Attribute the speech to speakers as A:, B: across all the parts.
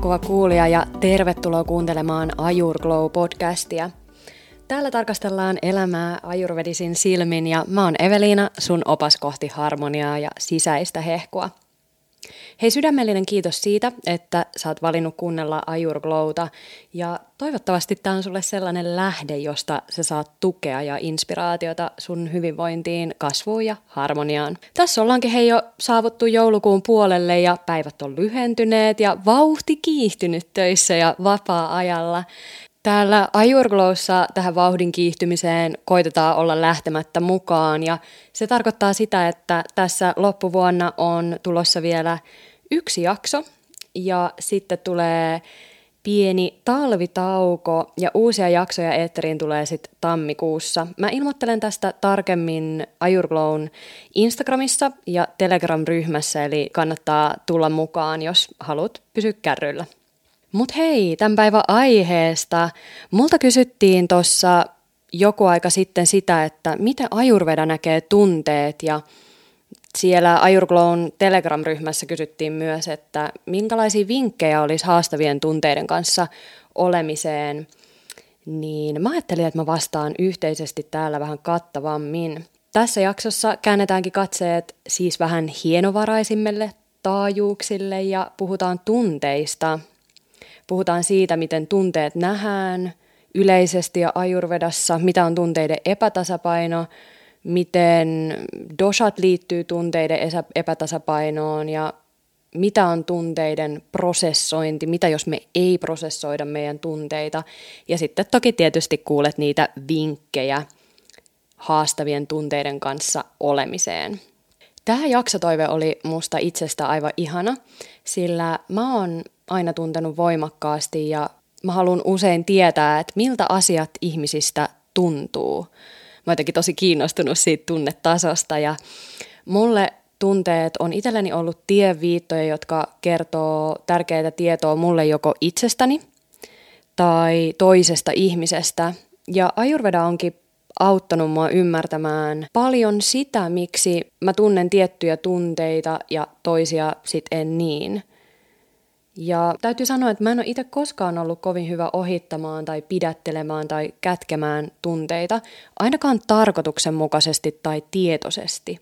A: Hehkuva kuulija ja tervetuloa kuuntelemaan Ajur Glow-podcastia. Täällä tarkastellaan elämää ajurvedisin silmin ja mä oon Eveliina, sun opas kohti harmoniaa ja sisäistä hehkua – Hei sydämellinen kiitos siitä, että sä oot valinnut kuunnella Ajur Glowta ja toivottavasti tämä on sulle sellainen lähde, josta sä saat tukea ja inspiraatiota sun hyvinvointiin, kasvuun ja harmoniaan. Tässä ollaankin hei jo saavuttu joulukuun puolelle ja päivät on lyhentyneet ja vauhti kiihtynyt töissä ja vapaa-ajalla. Täällä Ajurglowssa tähän vauhdin kiihtymiseen koitetaan olla lähtemättä mukaan ja se tarkoittaa sitä, että tässä loppuvuonna on tulossa vielä yksi jakso ja sitten tulee pieni talvitauko ja uusia jaksoja Eetteriin tulee sitten tammikuussa. Mä ilmoittelen tästä tarkemmin Ajurglown Instagramissa ja Telegram-ryhmässä, eli kannattaa tulla mukaan, jos haluat pysyä kärryillä. Mut hei, tämän päivän aiheesta. Multa kysyttiin tuossa joku aika sitten sitä, että miten Ajurveda näkee tunteet ja siellä Ajurglown Telegram-ryhmässä kysyttiin myös, että minkälaisia vinkkejä olisi haastavien tunteiden kanssa olemiseen. Niin mä ajattelin, että mä vastaan yhteisesti täällä vähän kattavammin. Tässä jaksossa käännetäänkin katseet siis vähän hienovaraisimmille taajuuksille ja puhutaan tunteista. Puhutaan siitä, miten tunteet nähdään yleisesti ja ajurvedassa, mitä on tunteiden epätasapaino, miten doshat liittyy tunteiden epätasapainoon ja mitä on tunteiden prosessointi, mitä jos me ei prosessoida meidän tunteita. Ja sitten toki tietysti kuulet niitä vinkkejä haastavien tunteiden kanssa olemiseen. Tämä jaksotoive oli musta itsestä aivan ihana, sillä mä oon aina tuntenut voimakkaasti ja mä haluan usein tietää, että miltä asiat ihmisistä tuntuu – mä jotenkin tosi kiinnostunut siitä tunnetasosta ja mulle tunteet on itselleni ollut tieviittoja, jotka kertoo tärkeää tietoa mulle joko itsestäni tai toisesta ihmisestä. Ja Ayurveda onkin auttanut mua ymmärtämään paljon sitä, miksi mä tunnen tiettyjä tunteita ja toisia sit en niin. Ja täytyy sanoa, että mä en ole itse koskaan ollut kovin hyvä ohittamaan tai pidättelemään tai kätkemään tunteita, ainakaan tarkoituksenmukaisesti tai tietoisesti.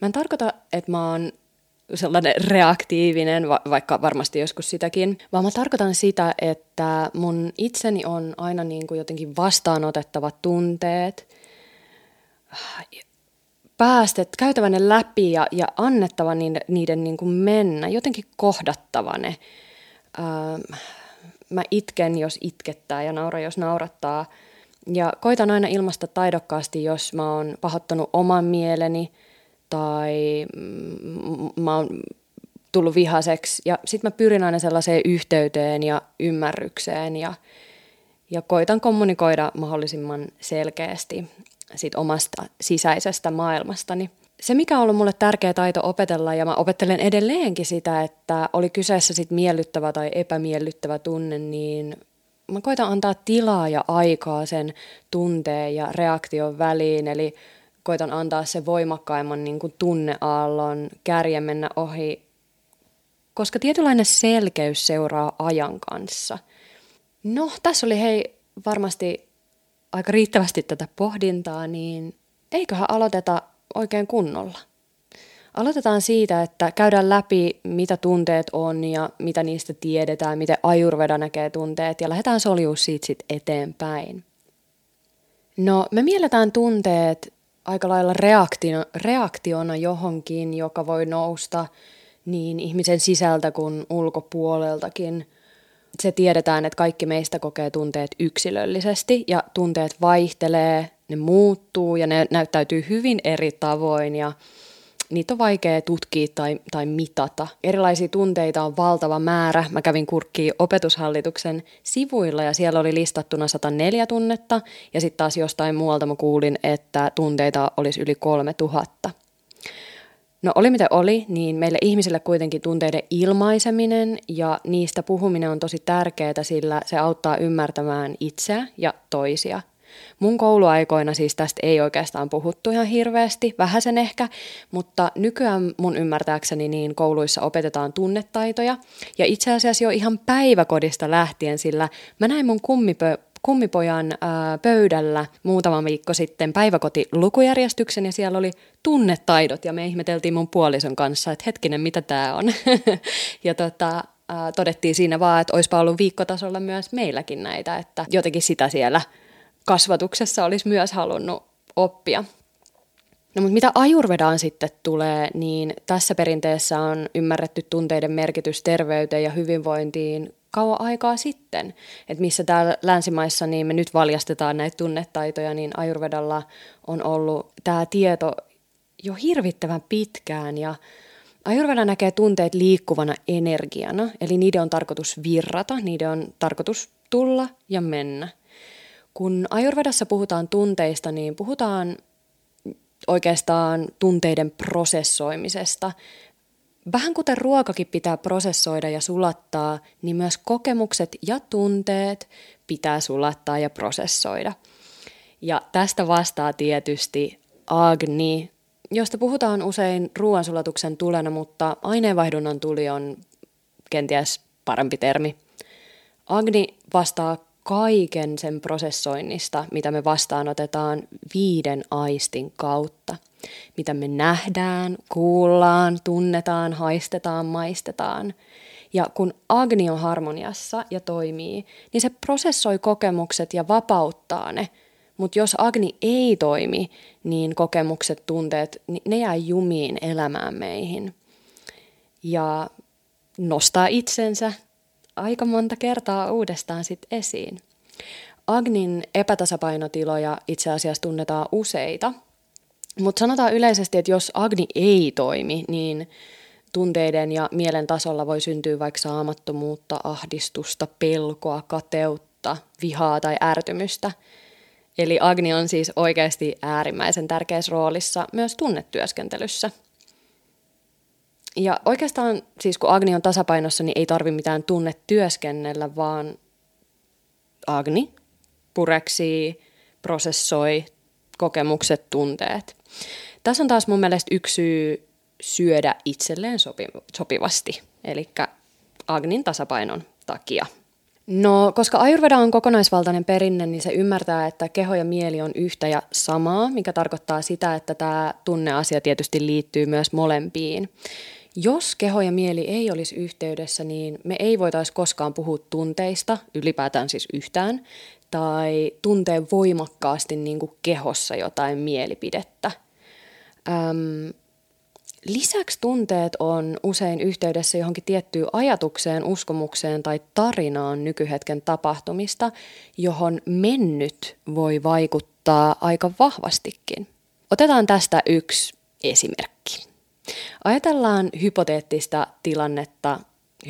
A: Mä en tarkoita, että mä oon sellainen reaktiivinen, va- vaikka varmasti joskus sitäkin, vaan mä tarkoitan sitä, että mun itseni on aina niin kuin jotenkin vastaanotettavat tunteet päästet, käytävä ne läpi ja, ja annettava niiden, niiden niin kuin mennä, jotenkin kohdattava ne. Öö, mä itken, jos itkettää ja naura, jos naurattaa. Ja koitan aina ilmasta taidokkaasti, jos mä oon pahoittanut oman mieleni tai mm, mä oon tullut vihaseksi. Ja sit mä pyrin aina sellaiseen yhteyteen ja ymmärrykseen ja, ja koitan kommunikoida mahdollisimman selkeästi sit omasta sisäisestä maailmastani. Se, mikä on ollut mulle tärkeä taito opetella, ja mä opettelen edelleenkin sitä, että oli kyseessä sit miellyttävä tai epämiellyttävä tunne, niin mä koitan antaa tilaa ja aikaa sen tunteen ja reaktion väliin, eli koitan antaa se voimakkaimman niin kuin tunneaallon kärjen mennä ohi, koska tietynlainen selkeys seuraa ajan kanssa. No, tässä oli hei varmasti aika riittävästi tätä pohdintaa, niin eiköhän aloiteta oikein kunnolla. Aloitetaan siitä, että käydään läpi, mitä tunteet on ja mitä niistä tiedetään, miten ajurveda näkee tunteet ja lähdetään soljuu siitä sit eteenpäin. No, me mielletään tunteet aika lailla reaktio, reaktiona johonkin, joka voi nousta niin ihmisen sisältä kuin ulkopuoleltakin – se tiedetään, että kaikki meistä kokee tunteet yksilöllisesti ja tunteet vaihtelee, ne muuttuu ja ne näyttäytyy hyvin eri tavoin ja niitä on vaikea tutkia tai, tai mitata. Erilaisia tunteita on valtava määrä. Mä kävin kurkkiin opetushallituksen sivuilla ja siellä oli listattuna 104 tunnetta ja sitten taas jostain muualta mä kuulin, että tunteita olisi yli 3000. No oli miten oli, niin meille ihmisille kuitenkin tunteiden ilmaiseminen ja niistä puhuminen on tosi tärkeää, sillä se auttaa ymmärtämään itseä ja toisia. Mun kouluaikoina siis tästä ei oikeastaan puhuttu ihan hirveästi, vähäsen ehkä, mutta nykyään mun ymmärtääkseni niin kouluissa opetetaan tunnetaitoja. Ja itse asiassa jo ihan päiväkodista lähtien, sillä mä näin mun kummipö, kummipojan ää, pöydällä muutama viikko sitten päiväkotilukujärjestyksen ja siellä oli tunnetaidot ja me ihmeteltiin mun puolison kanssa, että hetkinen, mitä tämä on. ja tota, ää, todettiin siinä vaan, että olisipa ollut viikkotasolla myös meilläkin näitä, että jotenkin sitä siellä kasvatuksessa olisi myös halunnut oppia. No mutta mitä ajurvedaan sitten tulee, niin tässä perinteessä on ymmärretty tunteiden merkitys terveyteen ja hyvinvointiin kauan aikaa sitten. Että missä täällä länsimaissa niin me nyt valjastetaan näitä tunnetaitoja, niin ajurvedalla on ollut tämä tieto jo hirvittävän pitkään ja Ajurveda näkee tunteet liikkuvana energiana, eli niiden on tarkoitus virrata, niiden on tarkoitus tulla ja mennä. Kun Ajurvedassa puhutaan tunteista, niin puhutaan oikeastaan tunteiden prosessoimisesta. Vähän kuten ruokakin pitää prosessoida ja sulattaa, niin myös kokemukset ja tunteet pitää sulattaa ja prosessoida. Ja tästä vastaa tietysti Agni, josta puhutaan usein ruoansulatuksen tulena, mutta aineenvaihdunnan tuli on kenties parempi termi. Agni vastaa kaiken sen prosessoinnista, mitä me vastaanotetaan viiden aistin kautta. Mitä me nähdään, kuullaan, tunnetaan, haistetaan, maistetaan. Ja kun Agni on harmoniassa ja toimii, niin se prosessoi kokemukset ja vapauttaa ne. Mutta jos Agni ei toimi, niin kokemukset, tunteet, ne jää jumiin elämään meihin. Ja nostaa itsensä aika monta kertaa uudestaan sit esiin. Agnin epätasapainotiloja itse asiassa tunnetaan useita, mutta sanotaan yleisesti, että jos Agni ei toimi, niin tunteiden ja mielen tasolla voi syntyä vaikka saamattomuutta, ahdistusta, pelkoa, kateutta, vihaa tai ärtymystä. Eli Agni on siis oikeasti äärimmäisen tärkeässä roolissa myös tunnetyöskentelyssä – ja oikeastaan siis kun Agni on tasapainossa, niin ei tarvi mitään tunne työskennellä, vaan Agni pureksii, prosessoi kokemukset, tunteet. Tässä on taas mun mielestä yksi syy syödä itselleen sopi- sopivasti, eli Agnin tasapainon takia. No, koska Ayurveda on kokonaisvaltainen perinne, niin se ymmärtää, että keho ja mieli on yhtä ja samaa, mikä tarkoittaa sitä, että tämä tunneasia tietysti liittyy myös molempiin. Jos keho ja mieli ei olisi yhteydessä, niin me ei voitaisi koskaan puhua tunteista, ylipäätään siis yhtään, tai tuntee voimakkaasti niin kuin kehossa jotain mielipidettä. Öm, lisäksi tunteet on usein yhteydessä johonkin tiettyyn ajatukseen, uskomukseen tai tarinaan nykyhetken tapahtumista, johon mennyt voi vaikuttaa aika vahvastikin. Otetaan tästä yksi esimerkki. Ajatellaan hypoteettista tilannetta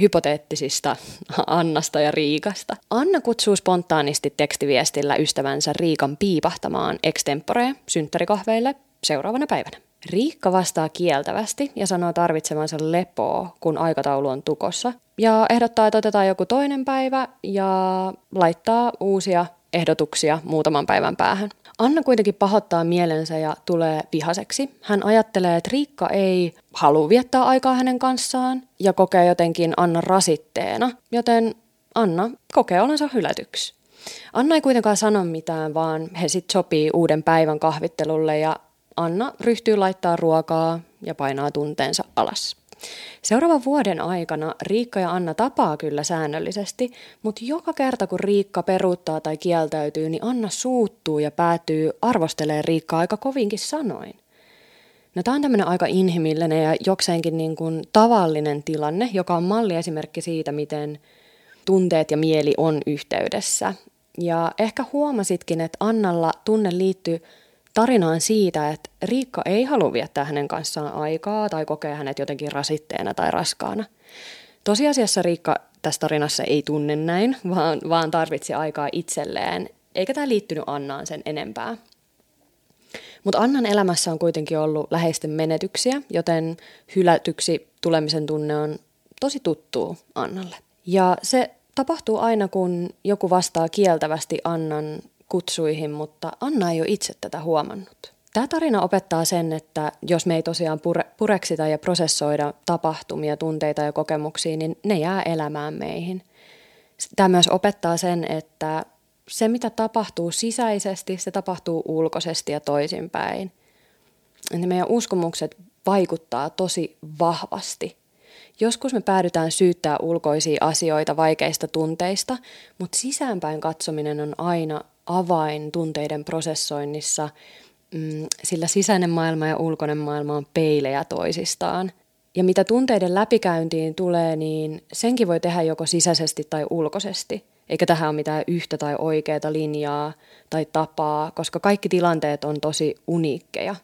A: hypoteettisista Annasta ja Riikasta. Anna kutsuu spontaanisti tekstiviestillä ystävänsä Riikan piipahtamaan extempore synttärikahveille seuraavana päivänä. Riikka vastaa kieltävästi ja sanoo tarvitsevansa lepoa, kun aikataulu on tukossa. Ja ehdottaa, että otetaan joku toinen päivä ja laittaa uusia ehdotuksia muutaman päivän päähän. Anna kuitenkin pahoittaa mielensä ja tulee vihaseksi. Hän ajattelee, että Riikka ei halua viettää aikaa hänen kanssaan ja kokee jotenkin Anna rasitteena, joten Anna kokee olonsa hylätyksi. Anna ei kuitenkaan sano mitään, vaan he sitten sopii uuden päivän kahvittelulle ja Anna ryhtyy laittaa ruokaa ja painaa tunteensa alas. Seuraavan vuoden aikana Riikka ja Anna tapaa kyllä säännöllisesti, mutta joka kerta kun Riikka peruuttaa tai kieltäytyy, niin Anna suuttuu ja päätyy arvostelemaan Riikkaa aika kovinkin sanoin. No tämä on tämmöinen aika inhimillinen ja jokseenkin niin kuin tavallinen tilanne, joka on malli esimerkki siitä, miten tunteet ja mieli on yhteydessä. Ja ehkä huomasitkin, että Annalla tunne liittyy tarinaan siitä, että Riikka ei halua viettää hänen kanssaan aikaa tai kokee hänet jotenkin rasitteena tai raskaana. Tosiasiassa Riikka tässä tarinassa ei tunne näin, vaan, vaan tarvitsi aikaa itselleen, eikä tämä liittynyt Annaan sen enempää. Mutta Annan elämässä on kuitenkin ollut läheisten menetyksiä, joten hylätyksi tulemisen tunne on tosi tuttu Annalle. Ja se tapahtuu aina, kun joku vastaa kieltävästi Annan kutsuihin, mutta Anna ei ole itse tätä huomannut. Tämä tarina opettaa sen, että jos me ei tosiaan pure, pureksita ja prosessoida tapahtumia, tunteita ja kokemuksia, niin ne jää elämään meihin. Tämä myös opettaa sen, että se mitä tapahtuu sisäisesti, se tapahtuu ulkoisesti ja toisinpäin. Että meidän uskomukset vaikuttaa tosi vahvasti. Joskus me päädytään syyttää ulkoisia asioita vaikeista tunteista, mutta sisäänpäin katsominen on aina avain tunteiden prosessoinnissa – mm, sillä sisäinen maailma ja ulkoinen maailma on peilejä toisistaan. Ja mitä tunteiden läpikäyntiin tulee, niin senkin voi tehdä joko sisäisesti tai ulkoisesti. Eikä tähän ole mitään yhtä tai oikeaa linjaa tai tapaa, koska kaikki tilanteet on tosi uniikkeja.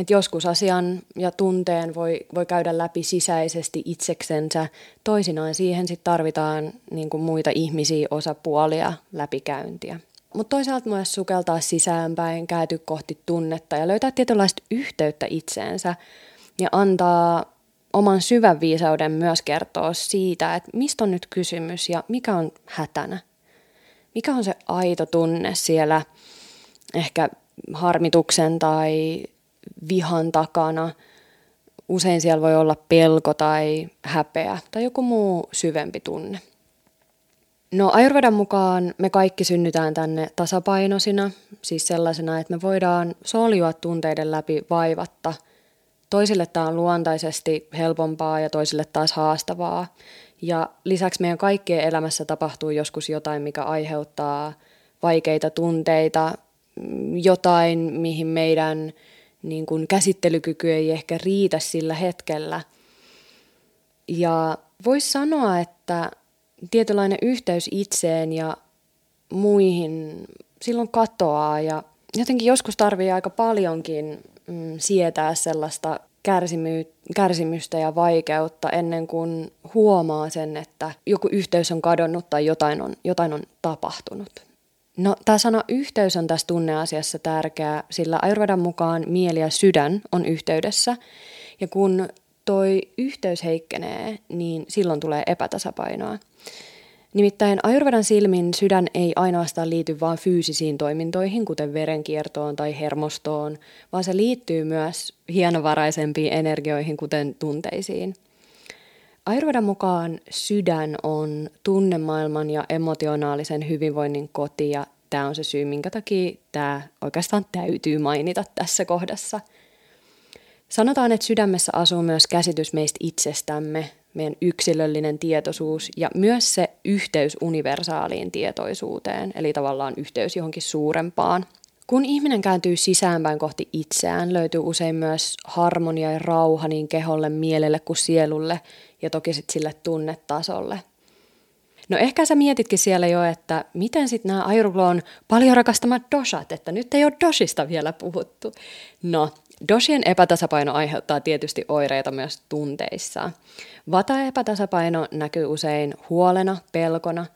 A: Et joskus asian ja tunteen voi, voi käydä läpi sisäisesti itseksensä, toisinaan siihen sit tarvitaan niin kuin muita ihmisiä osapuolia läpikäyntiä. Mutta toisaalta myös sukeltaa sisäänpäin, kääntyä kohti tunnetta ja löytää tietynlaista yhteyttä itseensä ja antaa oman syvän viisauden myös kertoa siitä, että mistä on nyt kysymys ja mikä on hätänä. Mikä on se aito tunne siellä ehkä harmituksen tai vihan takana. Usein siellä voi olla pelko tai häpeä tai joku muu syvempi tunne. No Ayurvedan mukaan me kaikki synnytään tänne tasapainoisina, siis sellaisena, että me voidaan soljua tunteiden läpi vaivatta. Toisille tämä on luontaisesti helpompaa ja toisille taas haastavaa. Ja lisäksi meidän kaikkien elämässä tapahtuu joskus jotain, mikä aiheuttaa vaikeita tunteita, jotain, mihin meidän niin kuin käsittelykyky ei ehkä riitä sillä hetkellä. Ja voisi sanoa, että tietynlainen yhteys itseen ja muihin silloin katoaa ja jotenkin joskus tarvii aika paljonkin mm, sietää sellaista kärsimyy, kärsimystä ja vaikeutta ennen kuin huomaa sen, että joku yhteys on kadonnut tai jotain on, jotain on tapahtunut. No, tämä sana yhteys on tässä tunneasiassa tärkeä, sillä Ayurvedan mukaan mieli ja sydän on yhteydessä. Ja kun toi yhteys heikkenee, niin silloin tulee epätasapainoa. Nimittäin Ayurvedan silmin sydän ei ainoastaan liity vain fyysisiin toimintoihin, kuten verenkiertoon tai hermostoon, vaan se liittyy myös hienovaraisempiin energioihin, kuten tunteisiin. Ayurvedan mukaan sydän on tunnemaailman ja emotionaalisen hyvinvoinnin koti ja tämä on se syy, minkä takia tämä oikeastaan täytyy mainita tässä kohdassa – Sanotaan, että sydämessä asuu myös käsitys meistä itsestämme, meidän yksilöllinen tietoisuus ja myös se yhteys universaaliin tietoisuuteen, eli tavallaan yhteys johonkin suurempaan. Kun ihminen kääntyy sisäänpäin kohti itseään, löytyy usein myös harmonia ja rauha niin keholle, mielelle kuin sielulle ja toki sitten sille tunnetasolle. No ehkä sä mietitkin siellä jo, että miten sitten nämä Ayurvlon paljon rakastamat doshat, että nyt ei ole doshista vielä puhuttu. No, Doshien epätasapaino aiheuttaa tietysti oireita myös tunteissa. Vata-epätasapaino näkyy usein huolena, pelkona,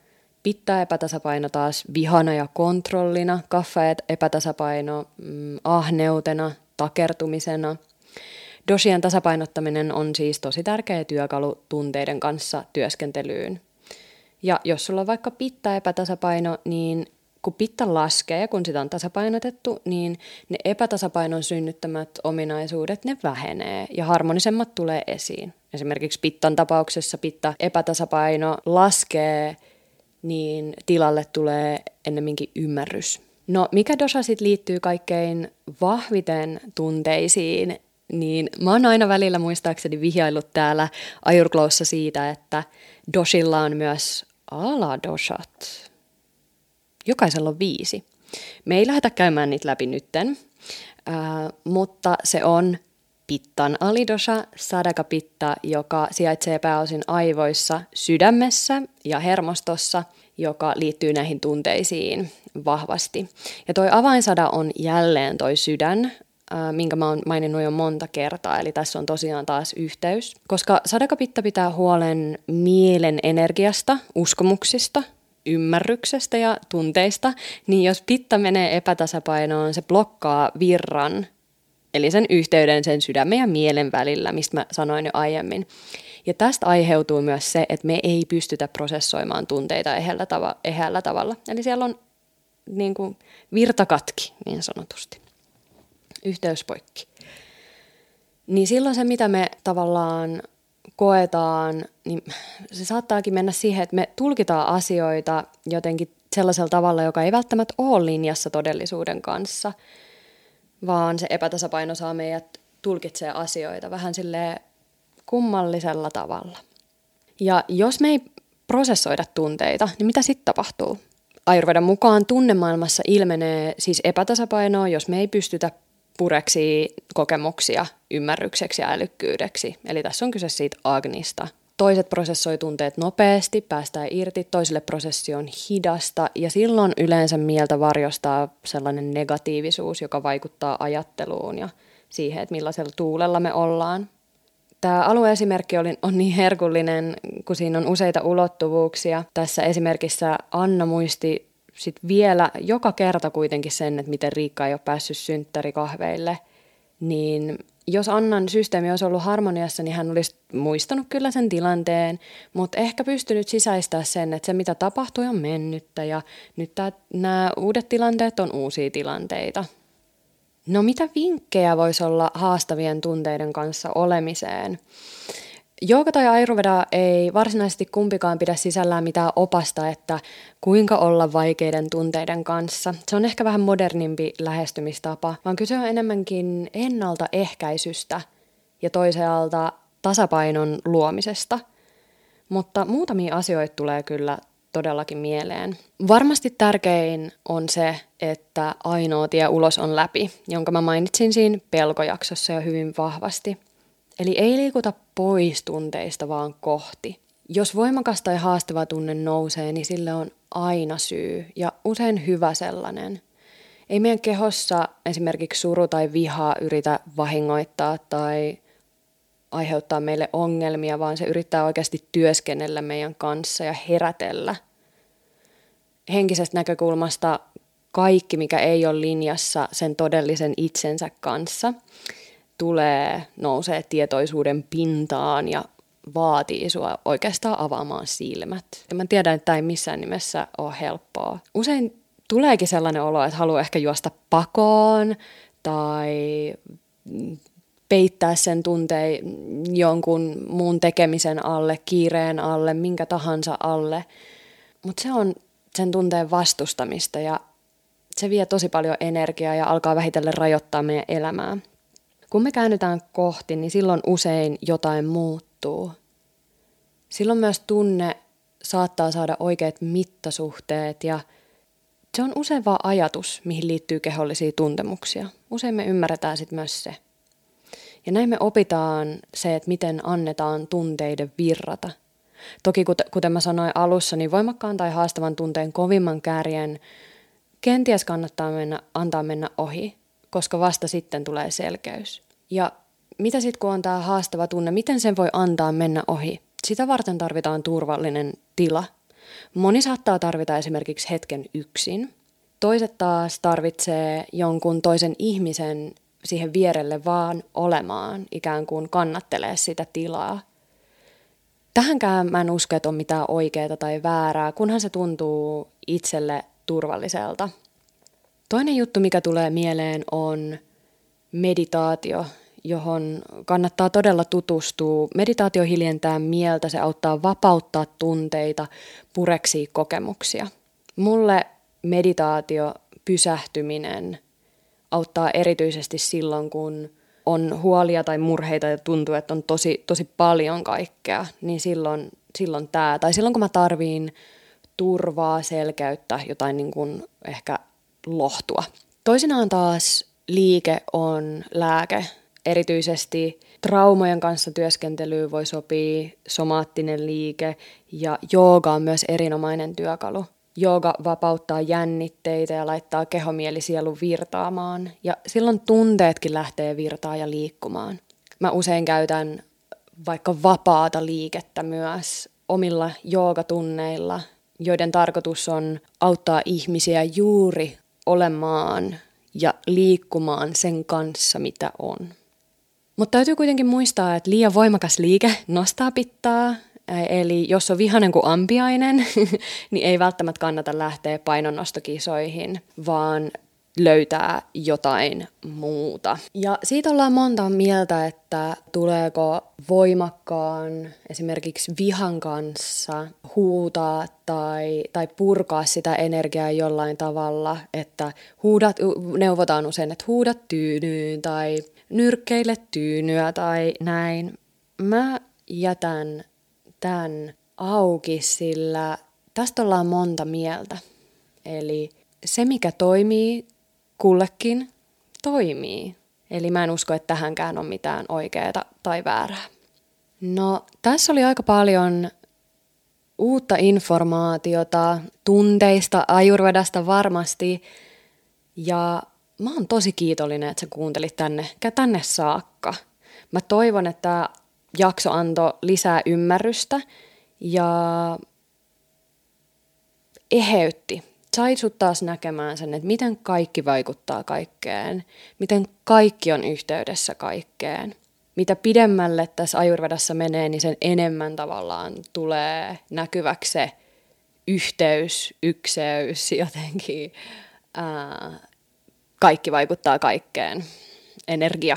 A: pitta-epätasapaino taas vihana ja kontrollina, kaffa-epätasapaino mm, ahneutena, takertumisena. Dosien tasapainottaminen on siis tosi tärkeä työkalu tunteiden kanssa työskentelyyn. Ja jos sulla on vaikka pitta-epätasapaino, niin kun pitta laskee ja kun sitä on tasapainotettu, niin ne epätasapainon synnyttämät ominaisuudet, ne vähenee ja harmonisemmat tulee esiin. Esimerkiksi pittan tapauksessa pitta epätasapaino laskee, niin tilalle tulee ennemminkin ymmärrys. No mikä dosa sitten liittyy kaikkein vahviten tunteisiin, niin mä oon aina välillä muistaakseni vihjaillut täällä Ajurkloossa siitä, että dosilla on myös aladoshat. Jokaisella on viisi. Me ei lähdetä käymään niitä läpi nytten, äh, mutta se on pittan alidosha, sadaka-pitta, joka sijaitsee pääosin aivoissa, sydämessä ja hermostossa, joka liittyy näihin tunteisiin vahvasti. Ja toi avainsada on jälleen toi sydän, minkä mä oon maininnut jo monta kertaa, eli tässä on tosiaan taas yhteys. Koska sadakapitta pitää huolen mielen energiasta, uskomuksista, ymmärryksestä ja tunteista, niin jos pitta menee epätasapainoon, se blokkaa virran, eli sen yhteyden sen sydämen ja mielen välillä, mistä mä sanoin jo aiemmin. Ja tästä aiheutuu myös se, että me ei pystytä prosessoimaan tunteita ehällä, tava- ehällä tavalla. Eli siellä on niin kuin virtakatki niin sanotusti. Yhteys poikki. Niin silloin se, mitä me tavallaan koetaan, niin se saattaakin mennä siihen, että me tulkitaan asioita jotenkin sellaisella tavalla, joka ei välttämättä ole linjassa todellisuuden kanssa, vaan se epätasapaino saa meidät tulkitsee asioita vähän sille kummallisella tavalla. Ja jos me ei prosessoida tunteita, niin mitä sitten tapahtuu? Ayurvedan mukaan tunnemaailmassa ilmenee siis epätasapainoa, jos me ei pystytä pureksi kokemuksia ymmärrykseksi ja älykkyydeksi. Eli tässä on kyse siitä agnista. Toiset prosessoi tunteet nopeasti, päästään irti, toiselle prosessi on hidasta ja silloin yleensä mieltä varjostaa sellainen negatiivisuus, joka vaikuttaa ajatteluun ja siihen, että millaisella tuulella me ollaan. Tämä alueesimerkki on niin herkullinen, kun siinä on useita ulottuvuuksia. Tässä esimerkissä Anna muisti sit vielä joka kerta kuitenkin sen, että miten Riikka ei ole päässyt synttärikahveille, niin jos Annan systeemi olisi ollut harmoniassa, niin hän olisi muistanut kyllä sen tilanteen, mutta ehkä pystynyt sisäistää sen, että se mitä tapahtui on mennyttä ja nyt nämä uudet tilanteet on uusia tilanteita. No mitä vinkkejä voisi olla haastavien tunteiden kanssa olemiseen? Jooga tai Ayurveda ei varsinaisesti kumpikaan pidä sisällään mitään opasta, että kuinka olla vaikeiden tunteiden kanssa. Se on ehkä vähän modernimpi lähestymistapa, vaan kyse on enemmänkin ennaltaehkäisystä ja toisaalta tasapainon luomisesta. Mutta muutamia asioita tulee kyllä todellakin mieleen. Varmasti tärkein on se, että ainoa tie ulos on läpi, jonka mä mainitsin siinä pelkojaksossa jo hyvin vahvasti. Eli ei liikuta pois tunteista, vaan kohti. Jos voimakas tai haastava tunne nousee, niin sille on aina syy ja usein hyvä sellainen. Ei meidän kehossa esimerkiksi suru tai viha yritä vahingoittaa tai aiheuttaa meille ongelmia, vaan se yrittää oikeasti työskennellä meidän kanssa ja herätellä. Henkisestä näkökulmasta kaikki, mikä ei ole linjassa sen todellisen itsensä kanssa, tulee, nousee tietoisuuden pintaan ja vaatii sua oikeastaan avaamaan silmät. Ja mä tiedän, että tämä ei missään nimessä ole helppoa. Usein tuleekin sellainen olo, että haluaa ehkä juosta pakoon tai peittää sen tunteen jonkun muun tekemisen alle, kiireen alle, minkä tahansa alle. Mutta se on sen tunteen vastustamista ja se vie tosi paljon energiaa ja alkaa vähitellen rajoittaa meidän elämää. Kun me käännytään kohti, niin silloin usein jotain muuttuu. Silloin myös tunne saattaa saada oikeat mittasuhteet ja se on usein vaan ajatus, mihin liittyy kehollisia tuntemuksia. Usein me ymmärretään sitten myös se. Ja näin me opitaan se, että miten annetaan tunteiden virrata. Toki kuten mä sanoin alussa, niin voimakkaan tai haastavan tunteen kovimman kärjen kenties kannattaa mennä, antaa mennä ohi, koska vasta sitten tulee selkeys. Ja mitä sitten kun on tämä haastava tunne, miten sen voi antaa mennä ohi? Sitä varten tarvitaan turvallinen tila. Moni saattaa tarvita esimerkiksi hetken yksin. Toiset taas tarvitsee jonkun toisen ihmisen siihen vierelle vaan olemaan, ikään kuin kannattelee sitä tilaa. Tähänkään mä en usko, että on mitään oikeaa tai väärää, kunhan se tuntuu itselle turvalliselta. Toinen juttu, mikä tulee mieleen, on meditaatio, johon kannattaa todella tutustua. Meditaatio hiljentää mieltä, se auttaa vapauttaa tunteita, pureksi kokemuksia. Mulle meditaatio, pysähtyminen auttaa erityisesti silloin, kun on huolia tai murheita ja tuntuu, että on tosi, tosi paljon kaikkea, niin silloin, silloin tämä. Tai silloin, kun mä tarviin turvaa, selkeyttä, jotain niin kuin ehkä lohtua. Toisinaan taas liike on lääke. Erityisesti traumojen kanssa työskentelyyn voi sopia somaattinen liike ja jooga on myös erinomainen työkalu. Jooga vapauttaa jännitteitä ja laittaa kehomielisielu virtaamaan ja silloin tunteetkin lähtee virtaa ja liikkumaan. Mä usein käytän vaikka vapaata liikettä myös omilla joogatunneilla, joiden tarkoitus on auttaa ihmisiä juuri olemaan ja liikkumaan sen kanssa, mitä on. Mutta täytyy kuitenkin muistaa, että liian voimakas liike nostaa pittaa, Eli jos on vihanen kuin ampiainen, niin ei välttämättä kannata lähteä painonnostokisoihin, vaan löytää jotain muuta. Ja siitä ollaan monta mieltä, että tuleeko voimakkaan esimerkiksi vihan kanssa huutaa tai, tai purkaa sitä energiaa jollain tavalla, että huudat, neuvotaan usein, että huudat tyynyyn tai nyrkkeille tyynyä tai näin. Mä jätän tämän auki, sillä tästä ollaan monta mieltä. Eli se, mikä toimii kullekin, toimii. Eli mä en usko, että tähänkään on mitään oikeaa tai väärää. No, tässä oli aika paljon uutta informaatiota, tunteista, ajurvedasta varmasti. Ja mä oon tosi kiitollinen, että sä kuuntelit tänne, tänne saakka. Mä toivon, että jakso antoi lisää ymmärrystä ja eheytti. Sai sut taas näkemään sen, että miten kaikki vaikuttaa kaikkeen, miten kaikki on yhteydessä kaikkeen. Mitä pidemmälle tässä ajurvedassa menee, niin sen enemmän tavallaan tulee näkyväksi se yhteys, ykseys, jotenkin ää, kaikki vaikuttaa kaikkeen, energia.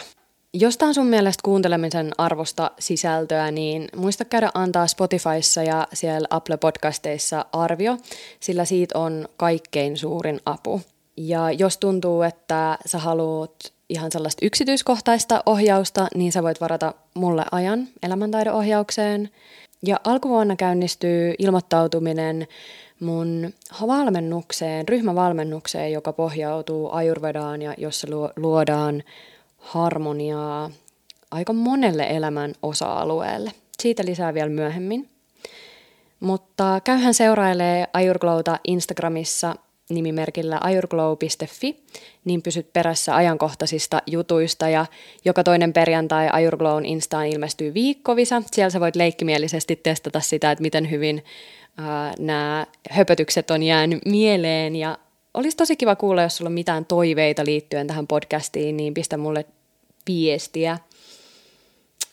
A: Jos tämä on sun mielestä kuuntelemisen arvosta sisältöä, niin muista käydä antaa Spotifyssa ja siellä Apple Podcasteissa arvio, sillä siitä on kaikkein suurin apu. Ja jos tuntuu, että sä haluat ihan sellaista yksityiskohtaista ohjausta, niin sä voit varata mulle ajan elämäntaideohjaukseen. Ja alkuvuonna käynnistyy ilmoittautuminen mun valmennukseen, ryhmävalmennukseen, joka pohjautuu ajurvedaan ja jossa luodaan harmoniaa aika monelle elämän osa-alueelle. Siitä lisää vielä myöhemmin. Mutta käyhän seurailee Ajurglowta Instagramissa nimimerkillä ajurglow.fi, niin pysyt perässä ajankohtaisista jutuista ja joka toinen perjantai Ajurglown Instaan ilmestyy viikkovisa. Siellä sä voit leikkimielisesti testata sitä, että miten hyvin äh, nämä höpötykset on jäänyt mieleen ja olisi tosi kiva kuulla, jos sulla on mitään toiveita liittyen tähän podcastiin, niin pistä mulle viestiä.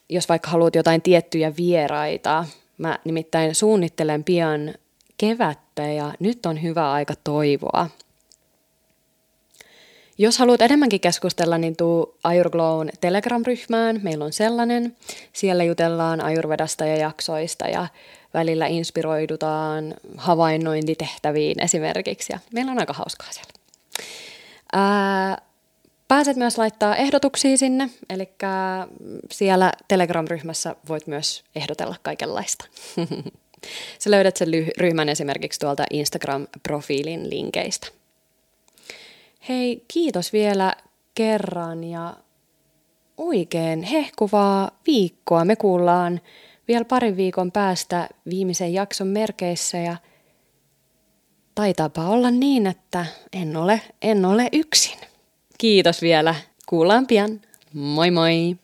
A: Jos vaikka haluat jotain tiettyjä vieraita, mä nimittäin suunnittelen pian kevättä ja nyt on hyvä aika toivoa. Jos haluat enemmänkin keskustella, niin tuu Ayurglown Telegram-ryhmään. Meillä on sellainen. Siellä jutellaan Ayurvedasta ja jaksoista ja välillä inspiroidutaan havainnointitehtäviin esimerkiksi. Ja meillä on aika hauskaa siellä. Ää, pääset myös laittaa ehdotuksia sinne, eli siellä Telegram-ryhmässä voit myös ehdotella kaikenlaista. Sä löydät sen ryhmän esimerkiksi tuolta Instagram-profiilin linkeistä. Hei, kiitos vielä kerran ja oikein hehkuvaa viikkoa. Me kuullaan vielä parin viikon päästä viimeisen jakson merkeissä ja taitaapa olla niin, että en ole, en ole yksin. Kiitos vielä. Kuullaan pian. Moi moi!